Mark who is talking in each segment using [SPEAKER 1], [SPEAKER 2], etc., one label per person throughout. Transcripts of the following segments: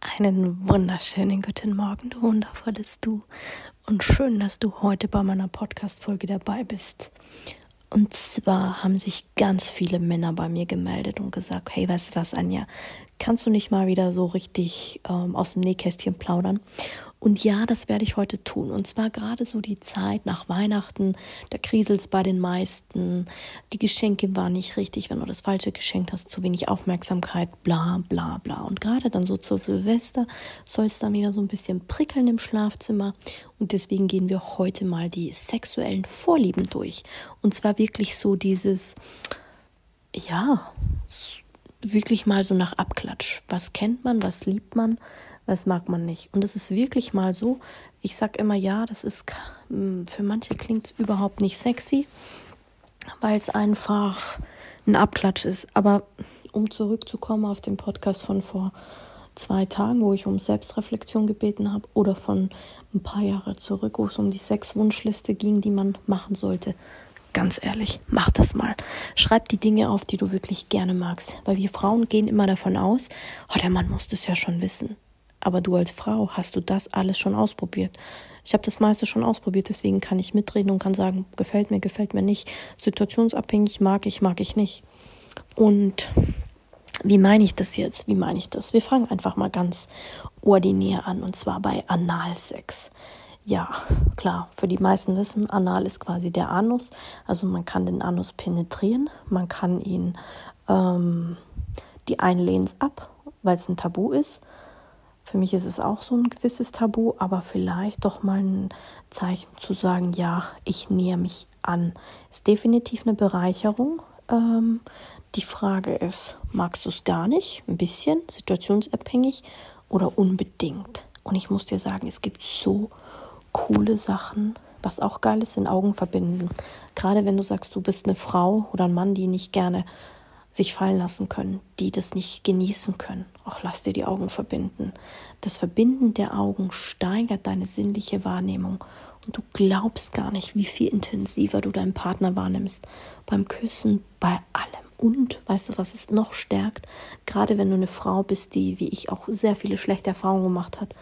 [SPEAKER 1] Einen wunderschönen guten Morgen, du wundervolles Du. Und schön, dass du heute bei meiner Podcast-Folge dabei bist. Und zwar haben sich ganz viele Männer bei mir gemeldet und gesagt, hey, weißt du was, Anja, kannst du nicht mal wieder so richtig ähm, aus dem Nähkästchen plaudern? Und ja, das werde ich heute tun. Und zwar gerade so die Zeit nach Weihnachten, da kriselt's bei den meisten. Die Geschenke waren nicht richtig, wenn du das Falsche geschenkt hast, zu wenig Aufmerksamkeit, bla bla bla. Und gerade dann so zur Silvester soll es dann wieder so ein bisschen prickeln im Schlafzimmer. Und deswegen gehen wir heute mal die sexuellen Vorlieben durch. Und zwar wirklich so dieses, ja, wirklich mal so nach Abklatsch. Was kennt man, was liebt man? Das mag man nicht. Und es ist wirklich mal so, ich sag immer, ja, das ist, hm, für manche klingt es überhaupt nicht sexy, weil es einfach ein Abklatsch ist. Aber um zurückzukommen auf den Podcast von vor zwei Tagen, wo ich um Selbstreflexion gebeten habe, oder von ein paar Jahre zurück, wo es um die Sechs-Wunschliste ging, die man machen sollte. Ganz ehrlich, mach das mal. Schreib die Dinge auf, die du wirklich gerne magst. Weil wir Frauen gehen immer davon aus, oh, der Mann muss das ja schon wissen. Aber du als Frau hast du das alles schon ausprobiert. Ich habe das meiste schon ausprobiert, deswegen kann ich mitreden und kann sagen, gefällt mir, gefällt mir nicht. Situationsabhängig mag ich, mag ich nicht. Und wie meine ich das jetzt? Wie meine ich das? Wir fangen einfach mal ganz ordinär an und zwar bei Analsex. Ja, klar, für die meisten wissen, Anal ist quasi der Anus. Also man kann den Anus penetrieren, man kann ihn, ähm, die einen lehnen ab, weil es ein Tabu ist. Für mich ist es auch so ein gewisses Tabu, aber vielleicht doch mal ein Zeichen zu sagen, ja, ich nähe mich an. Ist definitiv eine Bereicherung. Ähm, die Frage ist, magst du es gar nicht? Ein bisschen, situationsabhängig oder unbedingt? Und ich muss dir sagen, es gibt so coole Sachen, was auch geil ist, in Augen verbinden. Gerade wenn du sagst, du bist eine Frau oder ein Mann, die nicht gerne sich fallen lassen können, die das nicht genießen können. Auch lass dir die Augen verbinden. Das Verbinden der Augen steigert deine sinnliche Wahrnehmung und du glaubst gar nicht, wie viel intensiver du deinen Partner wahrnimmst. Beim Küssen, bei allem. Und weißt du, was es noch stärkt? Gerade wenn du eine Frau bist, die, wie ich auch sehr viele schlechte Erfahrungen gemacht hat,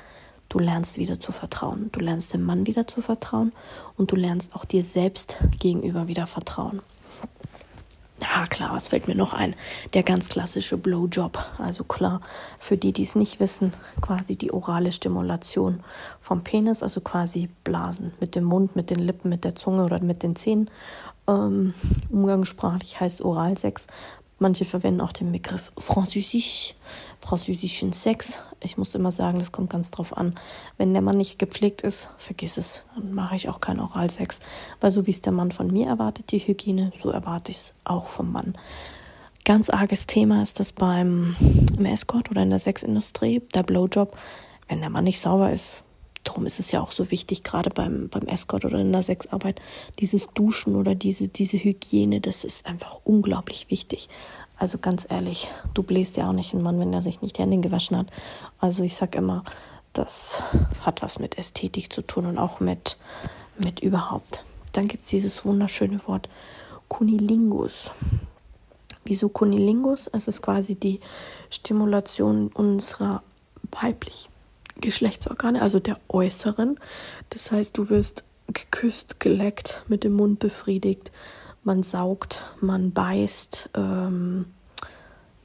[SPEAKER 1] du lernst wieder zu vertrauen. Du lernst dem Mann wieder zu vertrauen und du lernst auch dir selbst gegenüber wieder vertrauen. Ah, klar, was fällt mir noch ein? Der ganz klassische Blowjob. Also klar, für die, die es nicht wissen, quasi die orale Stimulation vom Penis, also quasi Blasen mit dem Mund, mit den Lippen, mit der Zunge oder mit den Zähnen. Ähm, umgangssprachlich heißt Oralsex. Manche verwenden auch den Begriff Französisch, französischen Sex. Ich muss immer sagen, das kommt ganz drauf an. Wenn der Mann nicht gepflegt ist, vergiss es. Dann mache ich auch keinen Oralsex. Weil so wie es der Mann von mir erwartet, die Hygiene, so erwarte ich es auch vom Mann. Ganz arges Thema ist das beim im Escort oder in der Sexindustrie, der Blowjob. Wenn der Mann nicht sauber ist, darum ist es ja auch so wichtig, gerade beim, beim Escort oder in der Sexarbeit, dieses Duschen oder diese, diese Hygiene, das ist einfach unglaublich wichtig. Also ganz ehrlich, du bläst ja auch nicht einen Mann, wenn er sich nicht die Hände gewaschen hat. Also ich sag immer, das hat was mit Ästhetik zu tun und auch mit, mit überhaupt. Dann gibt es dieses wunderschöne Wort Kunilingus. Wieso Kunilingus? Es ist quasi die Stimulation unserer weiblichen Geschlechtsorgane, also der äußeren. Das heißt, du wirst geküsst, geleckt, mit dem Mund befriedigt, man saugt, man beißt. Ähm,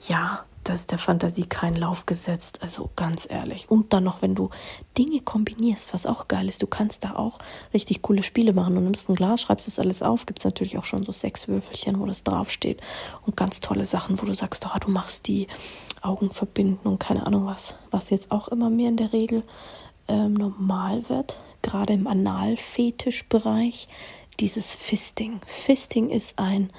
[SPEAKER 1] ja, das ist der Fantasie keinen Lauf gesetzt. Also ganz ehrlich. Und dann noch, wenn du Dinge kombinierst, was auch geil ist, du kannst da auch richtig coole Spiele machen. Du nimmst ein Glas, schreibst das alles auf, gibt es natürlich auch schon so Sechswürfelchen, wo das draufsteht. Und ganz tolle Sachen, wo du sagst, oh, du machst die Augen verbinden und keine Ahnung was. Was jetzt auch immer mehr in der Regel ähm, normal wird, gerade im Analfetischbereich, dieses Fisting. Fisting ist ein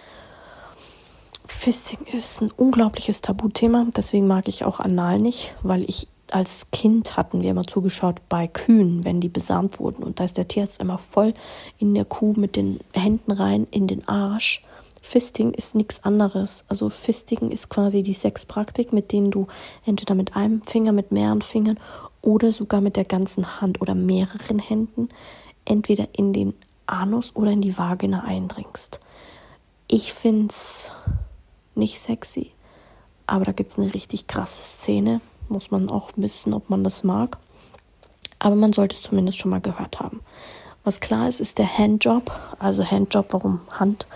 [SPEAKER 1] Fisting ist ein unglaubliches Tabuthema, deswegen mag ich auch Anal nicht, weil ich als Kind hatten wir immer zugeschaut bei Kühen, wenn die besamt wurden. Und da ist der Tierarzt immer voll in der Kuh mit den Händen rein in den Arsch. Fisting ist nichts anderes. Also Fisting ist quasi die Sexpraktik, mit denen du entweder mit einem Finger, mit mehreren Fingern oder sogar mit der ganzen Hand oder mehreren Händen entweder in den Anus oder in die Vagina eindringst. Ich finde es nicht sexy, aber da gibt es eine richtig krasse Szene. Muss man auch wissen, ob man das mag. Aber man sollte es zumindest schon mal gehört haben. Was klar ist, ist der Handjob. Also Handjob, warum Hand?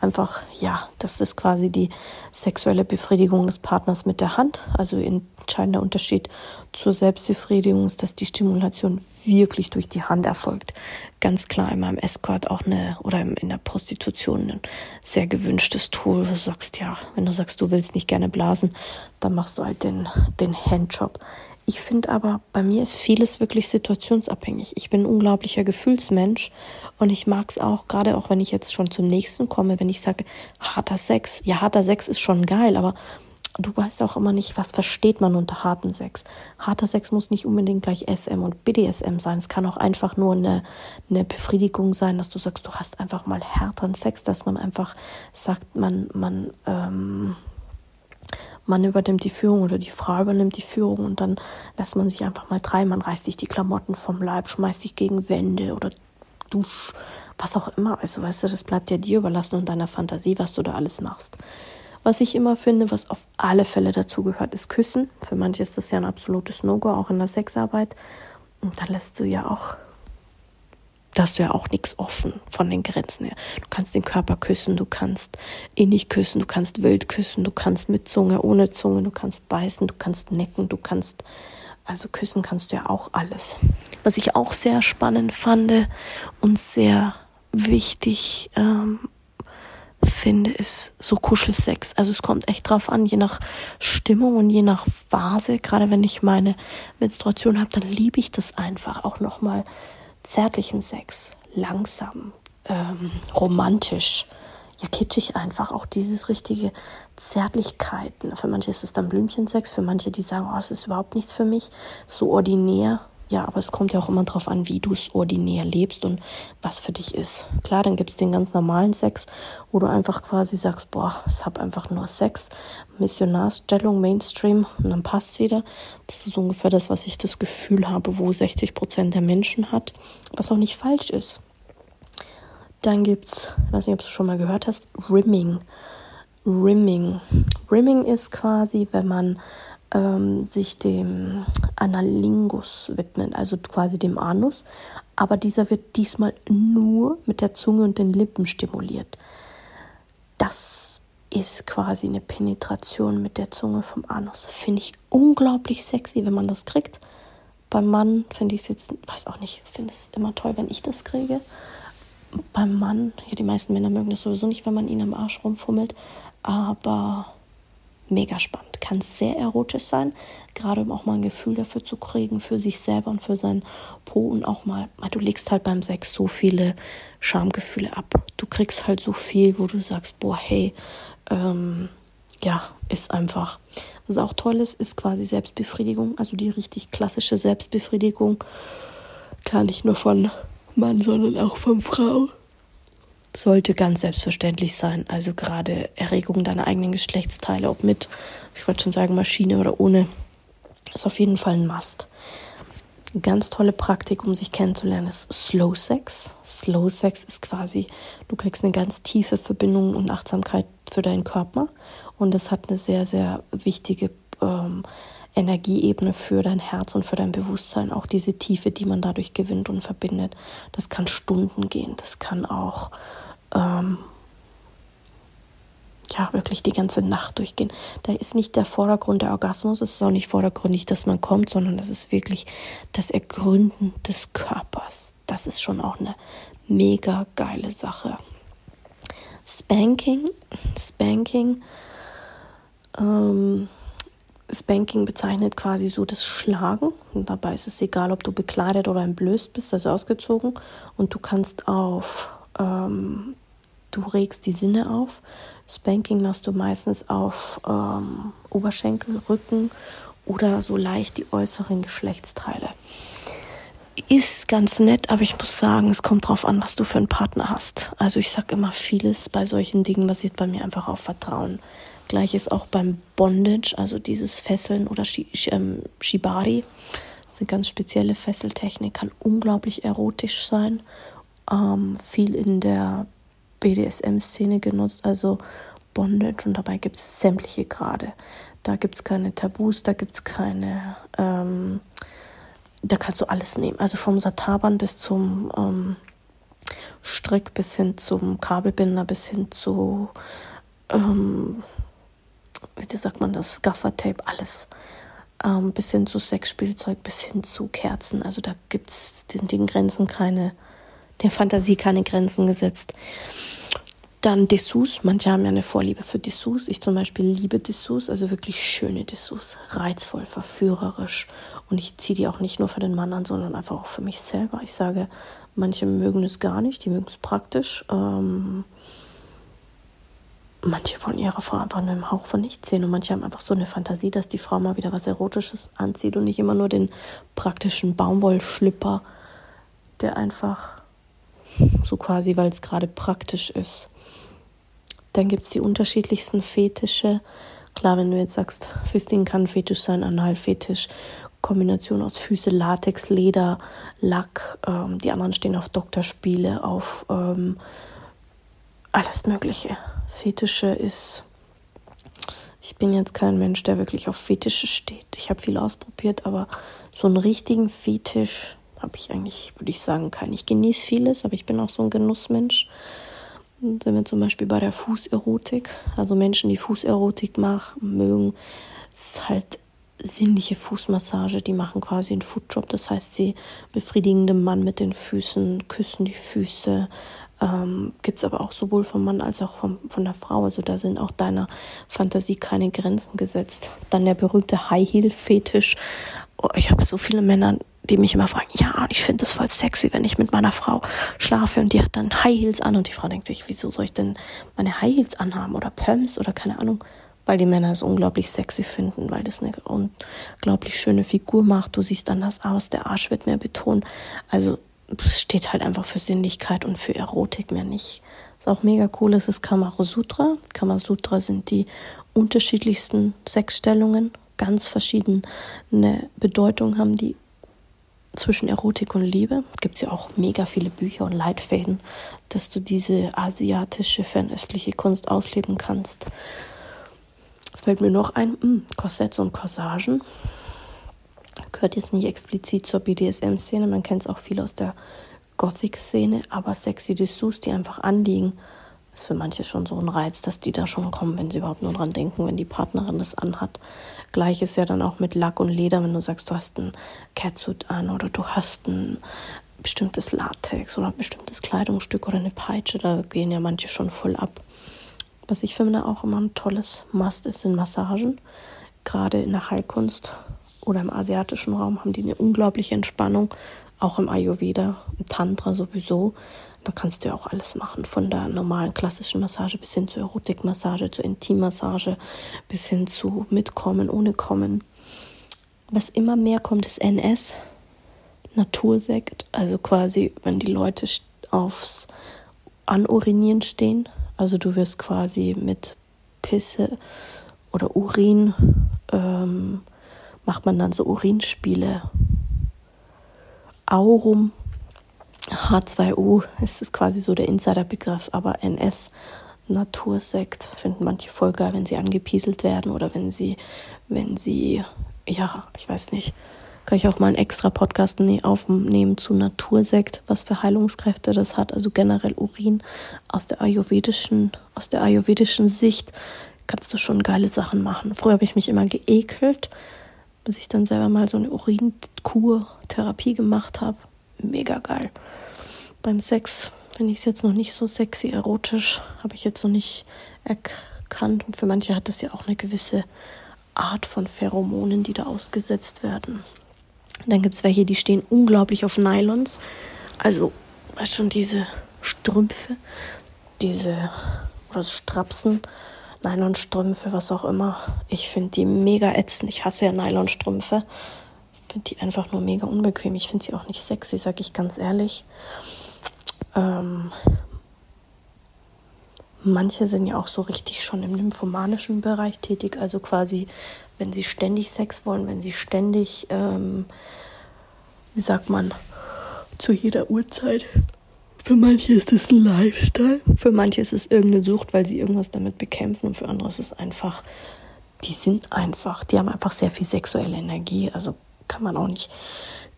[SPEAKER 1] Einfach, ja, das ist quasi die sexuelle Befriedigung des Partners mit der Hand. Also entscheidender Unterschied zur Selbstbefriedigung ist, dass die Stimulation wirklich durch die Hand erfolgt. Ganz klar immer im Escort auch eine oder in der Prostitution ein sehr gewünschtes Tool. Du sagst ja, wenn du sagst, du willst nicht gerne blasen, dann machst du halt den, den Handjob. Ich finde aber, bei mir ist vieles wirklich situationsabhängig. Ich bin ein unglaublicher Gefühlsmensch und ich mag es auch, gerade auch wenn ich jetzt schon zum nächsten komme, wenn ich sage, harter Sex. Ja, harter Sex ist schon geil, aber du weißt auch immer nicht, was versteht man unter hartem Sex. Harter Sex muss nicht unbedingt gleich SM und BDSM sein. Es kann auch einfach nur eine, eine Befriedigung sein, dass du sagst, du hast einfach mal härteren Sex, dass man einfach sagt, man, man, ähm, man übernimmt die Führung oder die Frau übernimmt die Führung und dann lässt man sich einfach mal treiben. Man reißt sich die Klamotten vom Leib, schmeißt sich gegen Wände oder dusch, was auch immer. Also weißt du, das bleibt ja dir überlassen und deiner Fantasie, was du da alles machst. Was ich immer finde, was auf alle Fälle dazugehört, ist Küssen. Für manche ist das ja ein absolutes No-Go, auch in der Sexarbeit. Und da lässt du ja auch da hast du ja auch nichts offen von den Grenzen her. Du kannst den Körper küssen, du kannst innig küssen, du kannst wild küssen, du kannst mit Zunge, ohne Zunge, du kannst beißen, du kannst necken, du kannst, also küssen kannst du ja auch alles. Was ich auch sehr spannend fand und sehr wichtig ähm, finde, ist so Kuschelsex. Also es kommt echt drauf an, je nach Stimmung und je nach Phase. Gerade wenn ich meine Menstruation habe, dann liebe ich das einfach auch nochmal zärtlichen Sex, langsam, ähm, romantisch, ja kitschig einfach, auch dieses richtige Zärtlichkeiten. Für manche ist es dann Blümchensex, für manche, die sagen, oh, das ist überhaupt nichts für mich, so ordinär. Ja, aber es kommt ja auch immer darauf an, wie du es ordinär lebst und was für dich ist. Klar, dann gibt es den ganz normalen Sex, wo du einfach quasi sagst, boah, ich habe einfach nur Sex, Missionarstellung, Mainstream und dann passt wieder. Das ist ungefähr das, was ich das Gefühl habe, wo 60 Prozent der Menschen hat, was auch nicht falsch ist. Dann gibt's, ich weiß nicht, ob du schon mal gehört hast, Rimming. Rimming. Rimming ist quasi, wenn man ähm, sich dem Analingus widmet, also quasi dem Anus, aber dieser wird diesmal nur mit der Zunge und den Lippen stimuliert. Das ist quasi eine Penetration mit der Zunge vom Anus. Finde ich unglaublich sexy, wenn man das kriegt. Beim Mann finde ich es jetzt, weiß auch nicht, finde es immer toll, wenn ich das kriege. Beim Mann, ja, die meisten Männer mögen das sowieso nicht, wenn man ihn am Arsch rumfummelt, aber mega spannend. Kann sehr erotisch sein, gerade um auch mal ein Gefühl dafür zu kriegen, für sich selber und für seinen Po und auch mal, du legst halt beim Sex so viele Schamgefühle ab. Du kriegst halt so viel, wo du sagst, boah, hey, ähm, ja, ist einfach. Was auch toll ist, ist quasi Selbstbefriedigung, also die richtig klassische Selbstbefriedigung. Klar nicht nur von Mann, sondern auch von Frau sollte ganz selbstverständlich sein. Also gerade Erregung deiner eigenen Geschlechtsteile, ob mit, ich wollte schon sagen, Maschine oder ohne, ist auf jeden Fall ein Must. Eine ganz tolle Praktik, um sich kennenzulernen, ist Slow Sex. Slow Sex ist quasi, du kriegst eine ganz tiefe Verbindung und Achtsamkeit für deinen Körper und das hat eine sehr, sehr wichtige ähm, Energieebene für dein Herz und für dein Bewusstsein, auch diese Tiefe, die man dadurch gewinnt und verbindet. Das kann Stunden gehen, das kann auch ähm, ja, wirklich die ganze Nacht durchgehen. Da ist nicht der Vordergrund der Orgasmus, es ist auch nicht vordergründig, dass man kommt, sondern es ist wirklich das Ergründen des Körpers. Das ist schon auch eine mega geile Sache. Spanking, Spanking, ähm, Spanking bezeichnet quasi so das Schlagen. Und dabei ist es egal, ob du bekleidet oder entblößt bist, also ausgezogen. Und du kannst auf ähm, du regst die Sinne auf. Spanking machst du meistens auf ähm, Oberschenkel, Rücken oder so leicht die äußeren Geschlechtsteile. Ist ganz nett, aber ich muss sagen, es kommt drauf an, was du für einen Partner hast. Also ich sage immer, vieles bei solchen Dingen basiert bei mir einfach auf Vertrauen. Gleiches auch beim Bondage, also dieses Fesseln oder ähm, Shibari. Das ist eine ganz spezielle Fesseltechnik, kann unglaublich erotisch sein. Ähm, viel in der BDSM-Szene genutzt, also Bondage und dabei gibt es sämtliche Grade. Da gibt es keine Tabus, da gibt es keine, ähm, da kannst du alles nehmen. Also vom Sataban bis zum ähm, Strick, bis hin zum Kabelbinder, bis hin zu ähm, wie sagt man das, Gaffertape, alles. Ähm, bis hin zu Sexspielzeug, bis hin zu Kerzen. Also da gibt es den, den Grenzen keine, der Fantasie keine Grenzen gesetzt. Dann Dessous. Manche haben ja eine Vorliebe für Dessous. Ich zum Beispiel liebe Dessous, also wirklich schöne Dessous. Reizvoll, verführerisch. Und ich ziehe die auch nicht nur für den Mann an, sondern einfach auch für mich selber. Ich sage, manche mögen es gar nicht, die mögen es praktisch. Ähm, manche wollen ihre Frau einfach nur im Hauch von nichts sehen und manche haben einfach so eine Fantasie, dass die Frau mal wieder was Erotisches anzieht und nicht immer nur den praktischen Baumwollschlipper, der einfach so quasi, weil es gerade praktisch ist. Dann gibt es die unterschiedlichsten Fetische. Klar, wenn du jetzt sagst, Fisting kann Fetisch sein, Analfetisch, Kombination aus Füße, Latex, Leder, Lack. Ähm, die anderen stehen auf Doktorspiele, auf ähm, alles Mögliche. Fetische ist. Ich bin jetzt kein Mensch, der wirklich auf Fetische steht. Ich habe viel ausprobiert, aber so einen richtigen Fetisch habe ich eigentlich, würde ich sagen, keinen. Ich genieße vieles, aber ich bin auch so ein Genussmensch. Dann sind wir zum Beispiel bei der Fußerotik. Also Menschen, die Fußerotik machen, mögen, es ist halt sinnliche Fußmassage. Die machen quasi einen Foodjob. Das heißt, sie befriedigen den Mann mit den Füßen, küssen die Füße, ähm, gibt es aber auch sowohl vom Mann als auch vom, von der Frau. Also da sind auch deiner Fantasie keine Grenzen gesetzt. Dann der berühmte High Heel Fetisch. Oh, ich habe so viele Männer, die mich immer fragen, ja, ich finde das voll sexy, wenn ich mit meiner Frau schlafe und die hat dann High Heels an und die Frau denkt sich, wieso soll ich denn meine High Heels anhaben oder Pumps oder keine Ahnung, weil die Männer es unglaublich sexy finden, weil das eine unglaublich schöne Figur macht. Du siehst anders aus, der Arsch wird mehr betont. Also es steht halt einfach für Sinnlichkeit und für Erotik mehr nicht. Was auch mega cool ist, ist Kamasutra. Kamasutra sind die unterschiedlichsten Sexstellungen, ganz verschiedene Bedeutung haben die zwischen Erotik und Liebe. Gibt es ja auch mega viele Bücher und Leitfäden, dass du diese asiatische, fernöstliche Kunst ausleben kannst. Es fällt mir noch ein, mh, hm, Korsetts und Corsagen gehört jetzt nicht explizit zur BDSM-Szene, man kennt es auch viel aus der Gothic-Szene, aber sexy Dessous, die einfach anliegen, ist für manche schon so ein Reiz, dass die da schon kommen, wenn sie überhaupt nur dran denken, wenn die Partnerin das anhat. Gleich ist ja dann auch mit Lack und Leder, wenn du sagst, du hast ein Catsuit an oder du hast ein bestimmtes Latex oder ein bestimmtes Kleidungsstück oder eine Peitsche, da gehen ja manche schon voll ab. Was ich finde auch immer ein tolles Must ist, sind Massagen. Gerade in der Heilkunst oder im asiatischen Raum haben die eine unglaubliche Entspannung, auch im Ayurveda, im Tantra sowieso. Da kannst du ja auch alles machen, von der normalen klassischen Massage bis hin zur Erotikmassage, zur Intimmassage, bis hin zu Mitkommen, ohne Kommen. Was immer mehr kommt, ist NS, Natursekt, also quasi, wenn die Leute aufs Anurinieren stehen, also du wirst quasi mit Pisse oder Urin ähm, macht man dann so Urinspiele. Aurum, H2O ist es quasi so der Insiderbegriff, aber NS, Natursekt, finden manche voll geil, wenn sie angepieselt werden oder wenn sie, wenn sie, ja, ich weiß nicht, kann ich auch mal einen extra Podcast ne-, aufnehmen zu Natursekt, was für Heilungskräfte das hat, also generell Urin aus der ayurvedischen, aus der ayurvedischen Sicht kannst du schon geile Sachen machen. Früher habe ich mich immer geekelt, bis ich dann selber mal so eine Urinkur-Therapie gemacht habe. Mega geil. Beim Sex finde ich es jetzt noch nicht so sexy, erotisch. Habe ich jetzt noch nicht erkannt. Und für manche hat das ja auch eine gewisse Art von Pheromonen, die da ausgesetzt werden. Dann gibt es welche, die stehen unglaublich auf Nylons. Also, weißt schon, diese Strümpfe, diese oder Strapsen, Nylonstrümpfe, was auch immer. Ich finde die mega ätzend. Ich hasse ja Nylonstrümpfe. Finde die einfach nur mega unbequem. Ich finde sie auch nicht sexy, sag ich ganz ehrlich. Ähm, manche sind ja auch so richtig schon im nymphomanischen Bereich tätig, also quasi, wenn sie ständig Sex wollen, wenn sie ständig, ähm, wie sagt man, zu jeder Uhrzeit für manche ist es ein Lifestyle. Für manche ist es irgendeine Sucht, weil sie irgendwas damit bekämpfen. Und für andere ist es einfach, die sind einfach, die haben einfach sehr viel sexuelle Energie. Also kann man auch nicht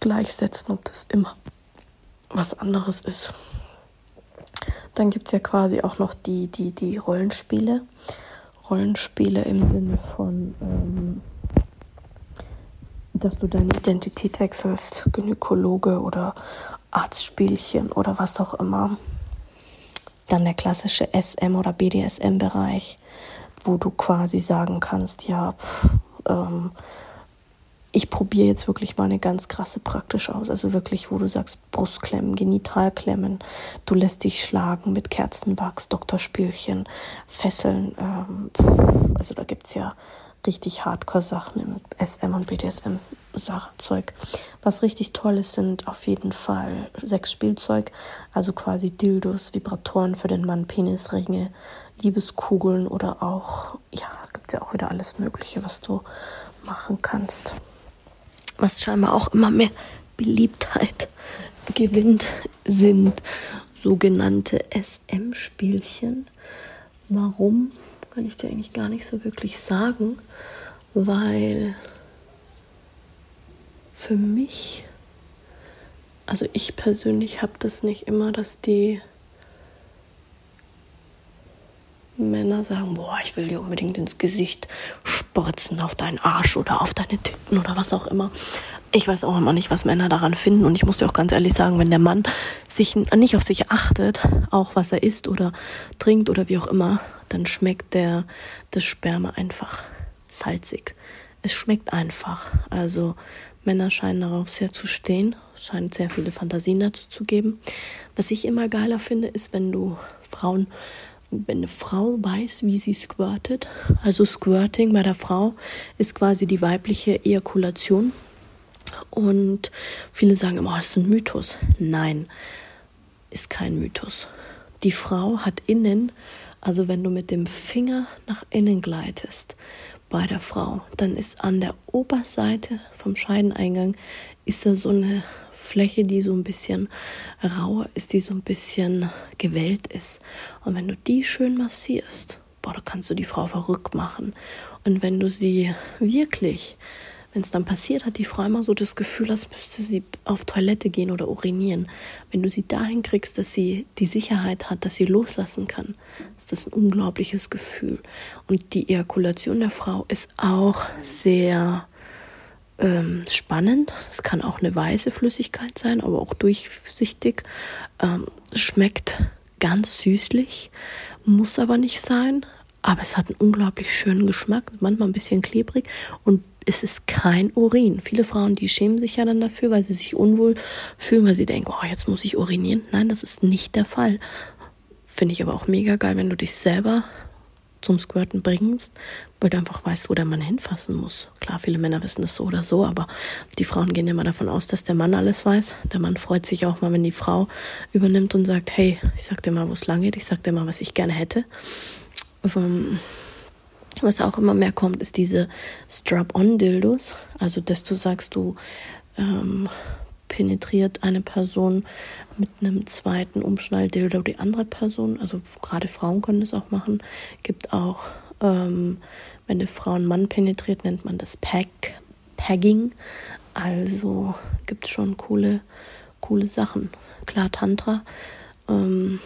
[SPEAKER 1] gleichsetzen, ob das immer was anderes ist. Dann gibt es ja quasi auch noch die, die, die Rollenspiele. Rollenspiele im Sinne von, ähm, dass du deine Identität wechselst, Gynäkologe oder Arztspielchen oder was auch immer. Dann der klassische SM- oder BDSM-Bereich, wo du quasi sagen kannst, ja, pff, ähm, ich probiere jetzt wirklich mal eine ganz krasse praktisch aus. Also wirklich, wo du sagst, Brustklemmen, Genitalklemmen, du lässt dich schlagen mit Kerzenwachs, Doktorspielchen, Fesseln. Ähm, also da gibt es ja richtig Hardcore-Sachen im SM und BDSM-Zeug. Was richtig toll ist, sind auf jeden Fall Sexspielzeug, also quasi Dildos, Vibratoren für den Mann, Penisringe, Liebeskugeln oder auch, ja, gibt es ja auch wieder alles Mögliche, was du machen kannst. Was scheinbar auch immer mehr Beliebtheit gewinnt, sind sogenannte SM-Spielchen. Warum? kann ich dir eigentlich gar nicht so wirklich sagen, weil für mich, also ich persönlich habe das nicht immer, dass die Männer sagen, boah, ich will dir unbedingt ins Gesicht spritzen, auf deinen Arsch oder auf deine Titten oder was auch immer. Ich weiß auch immer nicht, was Männer daran finden. Und ich muss dir auch ganz ehrlich sagen, wenn der Mann sich nicht auf sich achtet, auch was er isst oder trinkt oder wie auch immer, dann schmeckt der, das Sperma einfach salzig. Es schmeckt einfach. Also Männer scheinen darauf sehr zu stehen, scheinen sehr viele Fantasien dazu zu geben. Was ich immer geiler finde, ist, wenn du Frauen, wenn eine Frau weiß, wie sie squirtet. Also Squirting bei der Frau ist quasi die weibliche Ejakulation. Und viele sagen immer, oh, das ist ein Mythos. Nein, ist kein Mythos. Die Frau hat innen also wenn du mit dem Finger nach innen gleitest bei der Frau, dann ist an der Oberseite vom Scheideneingang ist da so eine Fläche, die so ein bisschen rauer ist, die so ein bisschen gewellt ist. Und wenn du die schön massierst, boah, da kannst du die Frau verrückt machen. Und wenn du sie wirklich wenn es dann passiert, hat die Frau immer so das Gefühl, als müsste sie auf Toilette gehen oder urinieren. Wenn du sie dahin kriegst, dass sie die Sicherheit hat, dass sie loslassen kann, ist das ein unglaubliches Gefühl. Und die Ejakulation der Frau ist auch sehr ähm, spannend. Es kann auch eine weiße Flüssigkeit sein, aber auch durchsichtig. Ähm, schmeckt ganz süßlich, muss aber nicht sein. Aber es hat einen unglaublich schönen Geschmack, manchmal ein bisschen klebrig und es ist kein Urin. Viele Frauen, die schämen sich ja dann dafür, weil sie sich unwohl fühlen, weil sie denken, oh, jetzt muss ich urinieren. Nein, das ist nicht der Fall. Finde ich aber auch mega geil, wenn du dich selber zum Squirten bringst, weil du einfach weißt, wo der Mann hinfassen muss. Klar, viele Männer wissen das so oder so, aber die Frauen gehen immer davon aus, dass der Mann alles weiß. Der Mann freut sich auch mal, wenn die Frau übernimmt und sagt, hey, ich sag dir mal, wo es lang geht, ich sag dir mal, was ich gerne hätte. Ähm, was auch immer mehr kommt, ist diese Strap-on-Dildos. Also, dass du sagst, du ähm, penetriert eine Person mit einem zweiten Umschnalldildo die andere Person. Also gerade Frauen können das auch machen. Gibt auch, ähm, wenn eine Frau einen Mann penetriert, nennt man das Pag, Pagging. Also gibt es schon coole, coole Sachen. Klar, Tantra. Ähm,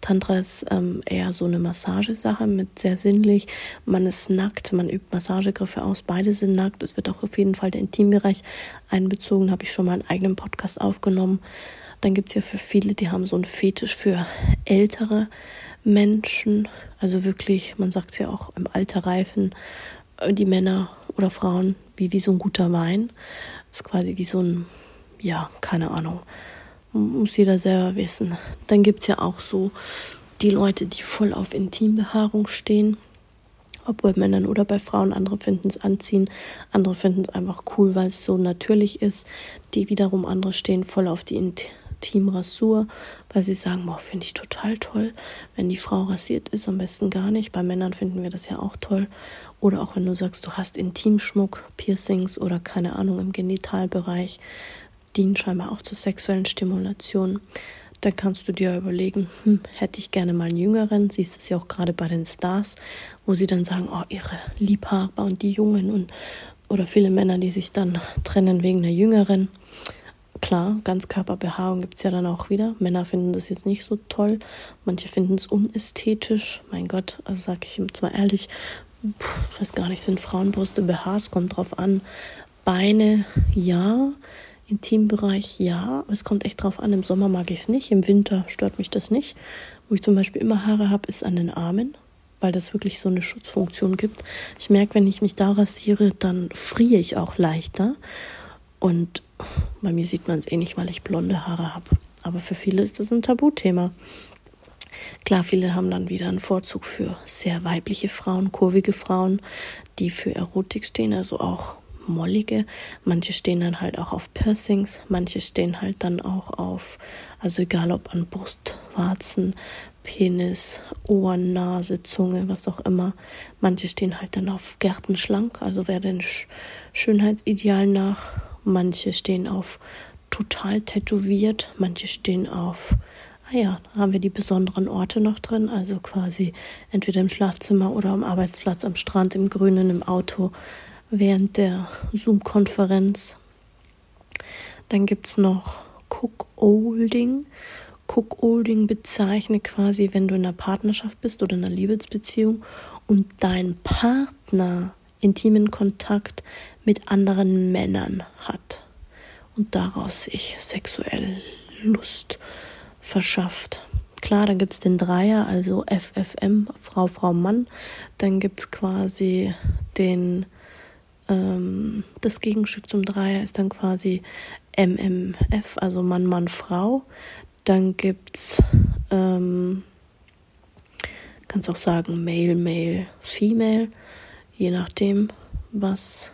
[SPEAKER 1] Tantra ist ähm, eher so eine Massagesache mit sehr sinnlich. Man ist nackt, man übt Massagegriffe aus, beide sind nackt. Es wird auch auf jeden Fall der Intimbereich einbezogen, habe ich schon mal einen eigenen Podcast aufgenommen. Dann gibt es ja für viele, die haben so einen Fetisch für ältere Menschen. Also wirklich, man sagt es ja auch im Alter reifen, äh, die Männer oder Frauen wie, wie so ein guter Wein. Das ist quasi wie so ein, ja, keine Ahnung muss jeder selber wissen. Dann gibt es ja auch so die Leute, die voll auf Intimbehaarung stehen. ob bei Männern oder bei Frauen. Andere finden es anziehen, andere finden es einfach cool, weil es so natürlich ist. Die wiederum andere stehen voll auf die Intimrasur, weil sie sagen, boah, finde ich total toll, wenn die Frau rasiert ist, am besten gar nicht. Bei Männern finden wir das ja auch toll. Oder auch wenn du sagst, du hast Intimschmuck, Piercings oder keine Ahnung im Genitalbereich, dienen scheinbar auch zur sexuellen Stimulation dann kannst du dir überlegen, hm, hätte ich gerne mal einen Jüngeren. Siehst es ja auch gerade bei den Stars, wo sie dann sagen, oh, ihre Liebhaber und die Jungen und oder viele Männer, die sich dann trennen wegen einer Jüngeren. Klar, Ganzkörperbehaarung gibt es ja dann auch wieder. Männer finden das jetzt nicht so toll. Manche finden es unästhetisch. Mein Gott, also sage ich ihm zwar ehrlich, ich weiß gar nicht, sind Frauenbrüste behaart? Kommt drauf an. Beine, ja. Intimbereich ja, es kommt echt drauf an. Im Sommer mag ich es nicht, im Winter stört mich das nicht. Wo ich zum Beispiel immer Haare habe, ist an den Armen, weil das wirklich so eine Schutzfunktion gibt. Ich merke, wenn ich mich da rasiere, dann friere ich auch leichter. Und bei mir sieht man es eh nicht, weil ich blonde Haare habe. Aber für viele ist das ein Tabuthema. Klar, viele haben dann wieder einen Vorzug für sehr weibliche Frauen, kurvige Frauen, die für Erotik stehen, also auch mollige. Manche stehen dann halt auch auf Piercings, manche stehen halt dann auch auf, also egal ob an Brust, Warzen, Penis, Ohren, Nase, Zunge, was auch immer. Manche stehen halt dann auf Gärtenschlank, also wer den Sch Schönheitsideal nach. Manche stehen auf total tätowiert, manche stehen auf Ah ja, haben wir die besonderen Orte noch drin, also quasi entweder im Schlafzimmer oder am Arbeitsplatz, am Strand, im Grünen, im Auto, während der Zoom-Konferenz. Dann gibt es noch Cook-Holding. Cook-Holding bezeichnet quasi, wenn du in einer Partnerschaft bist oder in einer Liebesbeziehung und dein Partner intimen Kontakt mit anderen Männern hat und daraus sich sexuell Lust verschafft. Klar, dann gibt es den Dreier, also FFM, Frau, Frau, Mann. Dann gibt es quasi den ähm, das Gegenstück zum Dreier ist dann quasi MMF, also Mann, Mann, Frau. Dann gibt's, ähm, kannst auch sagen Male, Male, Female, je nachdem, was,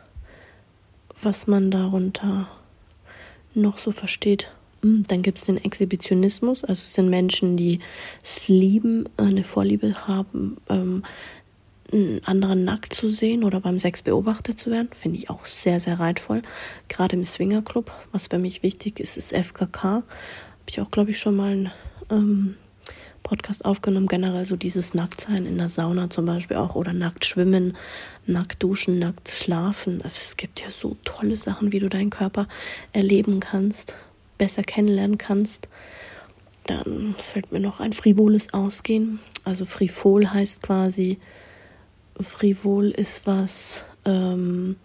[SPEAKER 1] was man darunter noch so versteht. Hm, dann gibt es den Exhibitionismus, also es sind Menschen, die es lieben, eine Vorliebe haben, ähm, einen anderen nackt zu sehen oder beim Sex beobachtet zu werden, finde ich auch sehr, sehr reizvoll. Gerade im Swingerclub, was für mich wichtig ist, ist FKK. Habe ich auch, glaube ich, schon mal einen ähm, Podcast aufgenommen. Generell so dieses Nacktsein in der Sauna zum Beispiel auch oder nackt schwimmen, nackt duschen, nackt schlafen. Also es gibt ja so tolle Sachen, wie du deinen Körper erleben kannst, besser kennenlernen kannst. Dann fällt mir noch ein frivoles Ausgehen. Also frivol heißt quasi frivol ist was, ähm,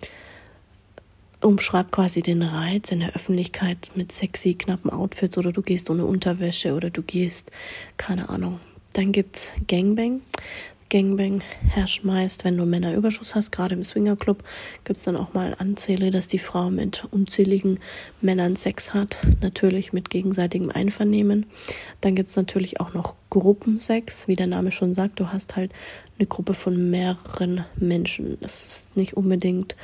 [SPEAKER 1] umschreibt quasi den Reiz in der Öffentlichkeit mit sexy, knappen Outfits oder du gehst ohne Unterwäsche oder du gehst, keine Ahnung. Dann gibt's Gangbang. Gangbang herrscht meist, wenn du Männerüberschuss hast. Gerade im Swingerclub gibt es dann auch mal Anzähle, dass die Frau mit unzähligen Männern Sex hat. Natürlich mit gegenseitigem Einvernehmen. Dann gibt es natürlich auch noch Gruppensex. Wie der Name schon sagt, du hast halt eine Gruppe von mehreren Menschen. Das ist nicht unbedingt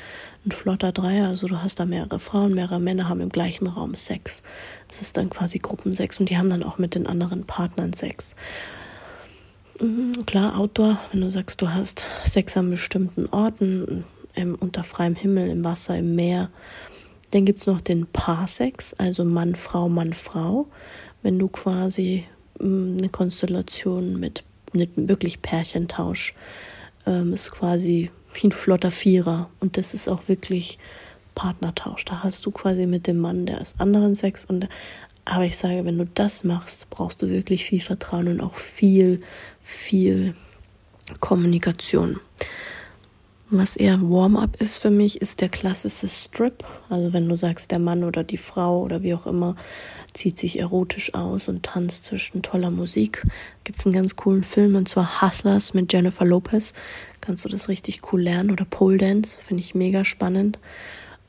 [SPEAKER 1] ein flotter Dreier. Also du hast da mehrere Frauen, mehrere Männer haben im gleichen Raum Sex. Das ist dann quasi Gruppensex und die haben dann auch mit den anderen Partnern Sex. Mhm, klar, Outdoor, wenn du sagst, du hast Sex an bestimmten Orten, im, unter freiem Himmel, im Wasser, im Meer. Dann gibt es noch den Paarsex, also Mann, Frau, Mann, Frau. Wenn du quasi mh, eine Konstellation mit, mit wirklich Pärchentausch ähm, ist quasi wie ein flotter Vierer. Und das ist auch wirklich Partnertausch. Da hast du quasi mit dem Mann, der ist anderen Sex und aber ich sage, wenn du das machst, brauchst du wirklich viel Vertrauen und auch viel, viel Kommunikation. Was eher Warm-up ist für mich, ist der klassische Strip. Also wenn du sagst, der Mann oder die Frau oder wie auch immer zieht sich erotisch aus und tanzt zwischen toller Musik. Gibt es einen ganz coolen Film und zwar Hustlers mit Jennifer Lopez. Kannst du das richtig cool lernen oder Pole Dance, finde ich mega spannend.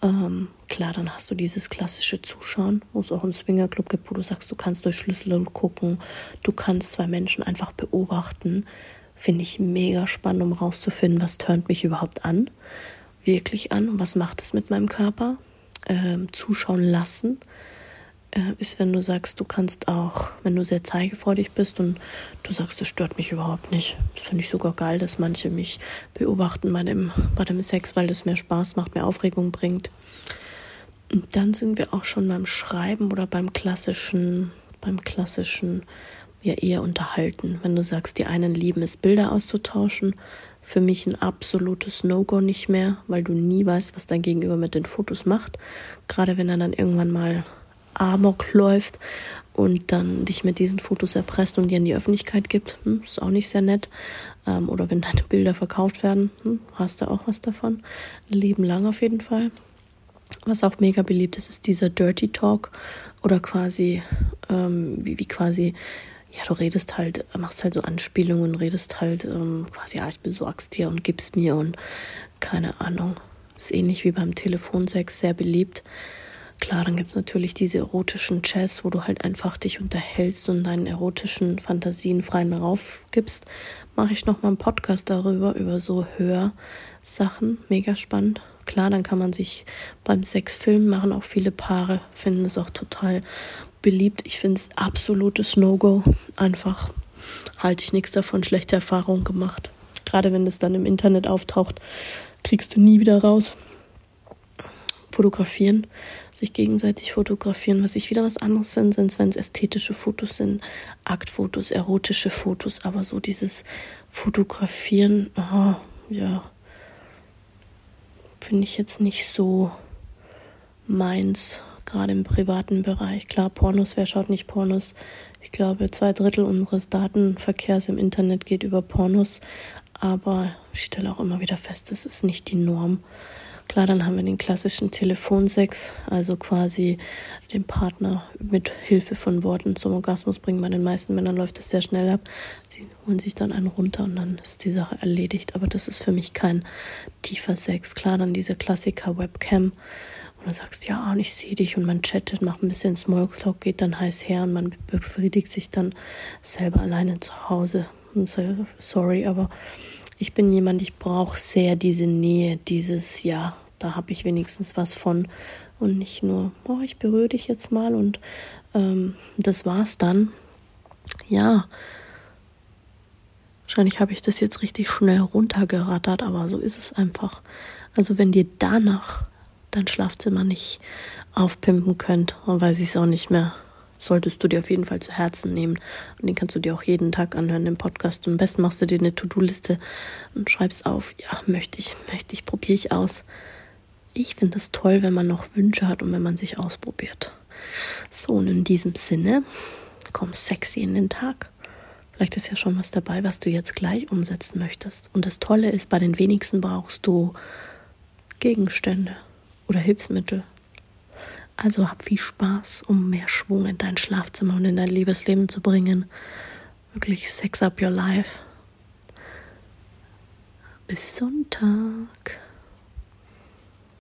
[SPEAKER 1] Ähm, klar, dann hast du dieses klassische Zuschauen, wo es auch einen Swingerclub gibt, wo du sagst, du kannst durch Schlüssel gucken, du kannst zwei Menschen einfach beobachten, finde ich mega spannend, um rauszufinden, was turnt mich überhaupt an, wirklich an und was macht es mit meinem Körper. Ähm, zuschauen lassen äh, ist, wenn du sagst, du kannst auch, wenn du sehr zeigefreudig bist und du sagst, das stört mich überhaupt nicht. Das finde ich sogar geil, dass manche mich beobachten bei dem, bei dem Sex, weil das mehr Spaß macht, mehr Aufregung bringt. Und dann sind wir auch schon beim Schreiben oder beim klassischen, beim klassischen, ja eher unterhalten. Wenn du sagst, die einen lieben es, Bilder auszutauschen, für mich ein absolutes No-Go nicht mehr, weil du nie weißt, was dein Gegenüber mit den Fotos macht. Gerade wenn er dann irgendwann mal Amok läuft und dann dich mit diesen Fotos erpresst und dir in die Öffentlichkeit gibt. Hm, ist auch nicht sehr nett. Ähm, oder wenn deine Bilder verkauft werden, hm, hast du auch was davon. Leben lang auf jeden Fall. Was auch mega beliebt ist, ist dieser Dirty Talk oder quasi, ähm, wie, wie quasi, ja, du redest halt, machst halt so Anspielungen, redest halt ähm, quasi, ja, ich besorg's dir und gib's mir und keine Ahnung. Ist ähnlich wie beim Telefonsex, sehr beliebt. Klar, dann gibt es natürlich diese erotischen Chats, wo du halt einfach dich unterhältst und deinen erotischen Fantasien freien Rauf gibst. Mache ich nochmal einen Podcast darüber, über so Hörsachen. Mega spannend. Klar, dann kann man sich beim Sex filmen, machen auch viele Paare, finden es auch total beliebt. Ich finde es absolutes No-Go. Einfach halte ich nichts davon, schlechte Erfahrungen gemacht. Gerade wenn es dann im Internet auftaucht, kriegst du nie wieder raus fotografieren, sich gegenseitig fotografieren. Was ich wieder was anderes sind, sind, wenn es ästhetische Fotos sind, Aktfotos, erotische Fotos, aber so dieses Fotografieren, oh, ja, finde ich jetzt nicht so meins, gerade im privaten Bereich. Klar, Pornos, wer schaut nicht Pornos? Ich glaube, zwei Drittel unseres Datenverkehrs im Internet geht über Pornos, aber ich stelle auch immer wieder fest, das ist nicht die Norm. Klar, dann haben wir den klassischen Telefonsex, also quasi den Partner mit Hilfe von Worten zum Orgasmus bringen. Bei den meisten Männern läuft das sehr schnell ab. Sie holen sich dann einen runter und dann ist die Sache erledigt. Aber das ist für mich kein tiefer Sex. Klar, dann diese Klassiker Webcam. Und du sagst, ja, und ich sehe dich und man chattet, macht ein bisschen Smalltalk, geht dann heiß her und man befriedigt sich dann selber alleine zu Hause. Sorry, aber ich bin jemand, ich brauche sehr diese Nähe, dieses Ja, da habe ich wenigstens was von und nicht nur, oh, ich berühre dich jetzt mal und ähm, das war's dann. Ja, wahrscheinlich habe ich das jetzt richtig schnell runtergerattert, aber so ist es einfach. Also wenn dir danach dein Schlafzimmer nicht aufpimpen könnt, dann weiß ich es auch nicht mehr solltest du dir auf jeden Fall zu Herzen nehmen. Und den kannst du dir auch jeden Tag anhören im Podcast. Am besten machst du dir eine To-Do-Liste und schreibst auf, ja, möchte ich, möchte ich, probiere ich aus. Ich finde es toll, wenn man noch Wünsche hat und wenn man sich ausprobiert. So, und in diesem Sinne, komm sexy in den Tag. Vielleicht ist ja schon was dabei, was du jetzt gleich umsetzen möchtest. Und das Tolle ist, bei den wenigsten brauchst du Gegenstände oder Hilfsmittel. Also hab viel Spaß, um mehr Schwung in dein Schlafzimmer und in dein Liebesleben zu bringen. Wirklich Sex up your life. Bis Sonntag.